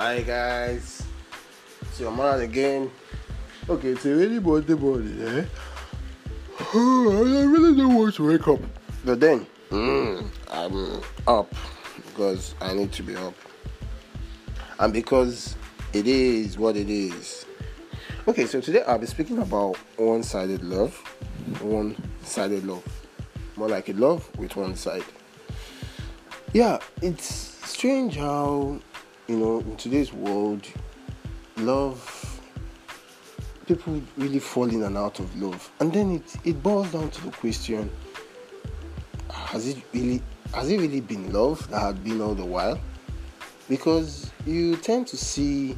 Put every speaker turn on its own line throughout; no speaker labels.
Hi guys, it's your man again. Okay, it's a really Monday morning, eh? I really don't want to wake up. But then, mm, I'm up because I need to be up. And because it is what it is. Okay, so today I'll be speaking about one sided love. One sided love. More like a love with one side. Yeah, it's strange how, you know, in today's world, love, people really fall in and out of love. And then it, it boils down to the question has it really has it really been love that had been all the while? Because you tend to see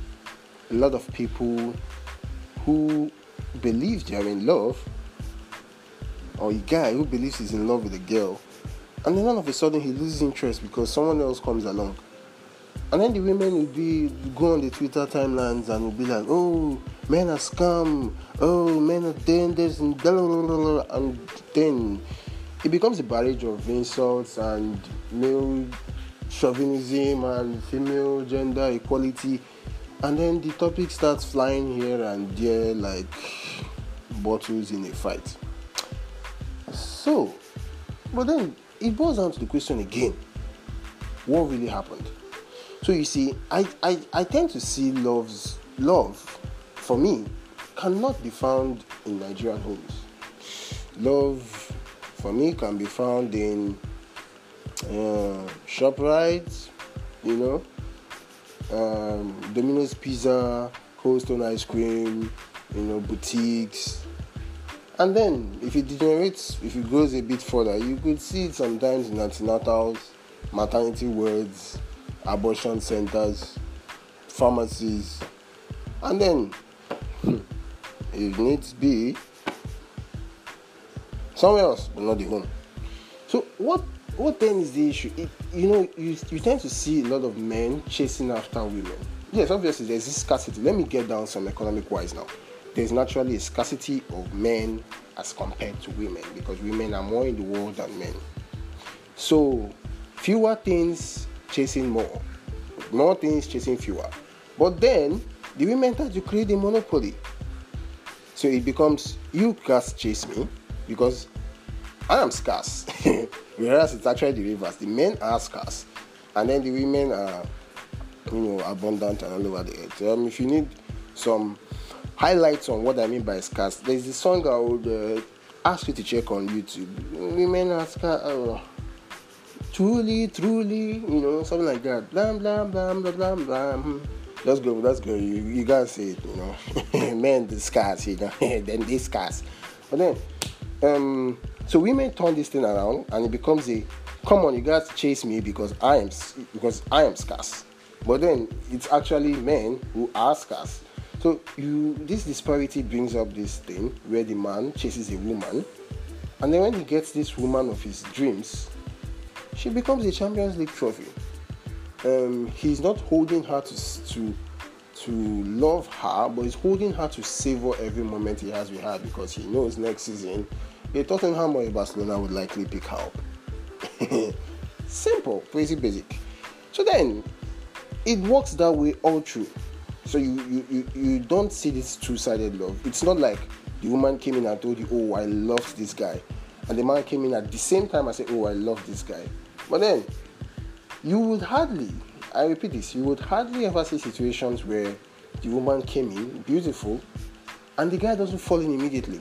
a lot of people who believe they're in love, or a guy who believes he's in love with a girl, and then all of a sudden he loses interest because someone else comes along. And then the women will be go on the Twitter timelines and will be like, "Oh, men are scum. Oh, men are dangerous," and blah, blah, blah, blah. and then it becomes a barrage of insults and male chauvinism and female gender equality, and then the topic starts flying here and there like bottles in a fight. So, but then it boils down to the question again what really happened? So you see, I, I, I tend to see love's love for me cannot be found in Nigerian homes. Love for me can be found in uh, ShopRite, you know, um, Domino's Pizza, Cold Stone Ice Cream, you know, boutiques. And then, if it degenerates, if it goes a bit further, you could see it sometimes in antenatals, maternity wards, abortion centers, pharmacies, and then, hmm, if needs be, somewhere else, but not the home. So, what what then is the issue? It, you know, you, you tend to see a lot of men chasing after women. Yes, obviously, there's this scarcity. Let me get down some economic wise now. There's naturally a scarcity of men as compared to women because women are more in the world than men. So, fewer things chasing more, more things chasing fewer. But then, the women tend to create a monopoly. So it becomes you guys chase me because I am scarce. Whereas it's actually the reverse. The men are scarce, and then the women are, you know, abundant and all over the earth. Um, if you need some highlights on what I mean by scarce, there's a song I would uh, ask you to check on YouTube. Women are scarce. Truly, truly, you know, something like that. Blam, blam, blam, blam, blam, blam. That's good. That's good. You, you gotta say it, you know. Men discuss, you know. then discuss. But then, um, so women turn this thing around, and it becomes a, come on, you guys chase me because I am because I am scarce. But then it's actually men who are scarce. So you, this disparity brings up this thing where the man chases a woman, and then when he gets this woman of his dreams, she becomes a Champions League trophy. Um, he's not holding her to, to to love her, but he's holding her to savor every moment he has with her because he knows next season a Tottenham or a Barcelona would likely pick her up. Simple, pretty basic. So then, it works that way all through. So you you, you, you don't see this two-sided love. It's not like the woman came in and told you, "Oh, I love this guy," and the man came in at the same time and said, "Oh, I love this guy." But then, you would hardly, I repeat this, you would hardly ever see situations where the woman came in beautiful and the guy doesn't fall in immediately.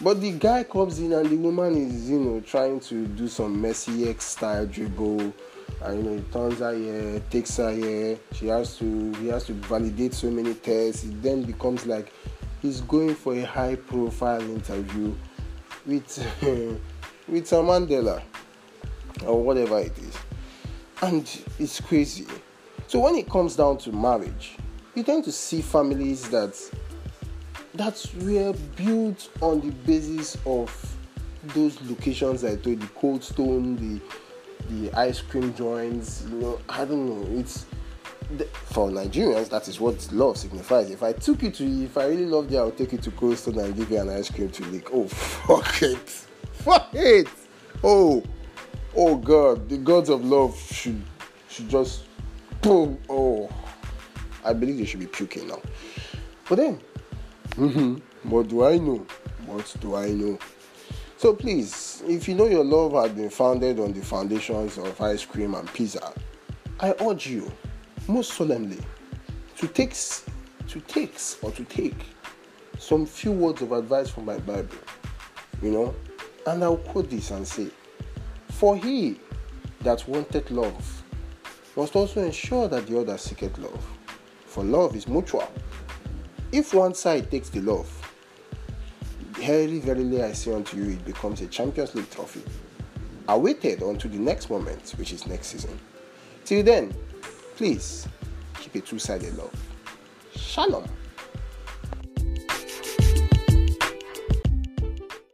But the guy comes in and the woman is, you know, trying to do some messy X style dribble. And you know, he turns her here, takes her here. She has to he has to validate so many tests. It then becomes like he's going for a high profile interview with with Mandela or whatever it is. And it's crazy. So when it comes down to marriage, you tend to see families that that were built on the basis of those locations I told the cold stone, the the ice cream joints, you know, I don't know. It's for Nigerians that is what love signifies. If I took you to if I really loved you, I would take you to cold stone and give you an ice cream to lick. Oh fuck it. Fuck it. Oh oh god, the gods of love should should just boom. Oh I believe they should be puking now. But then, mm-hmm, what do I know? What do I know? So please, if you know your love has been founded on the foundations of ice cream and pizza, I urge you, most solemnly, to take, to take or to take some few words of advice from my Bible. You know, and I'll quote this and say, For he that wanted love must also ensure that the other seeketh love. For love is mutual. If one side takes the love, very verily I say unto you, it becomes a Champions League trophy. Awaited unto the next moment, which is next season. Till then, please keep a two sided love. Shalom.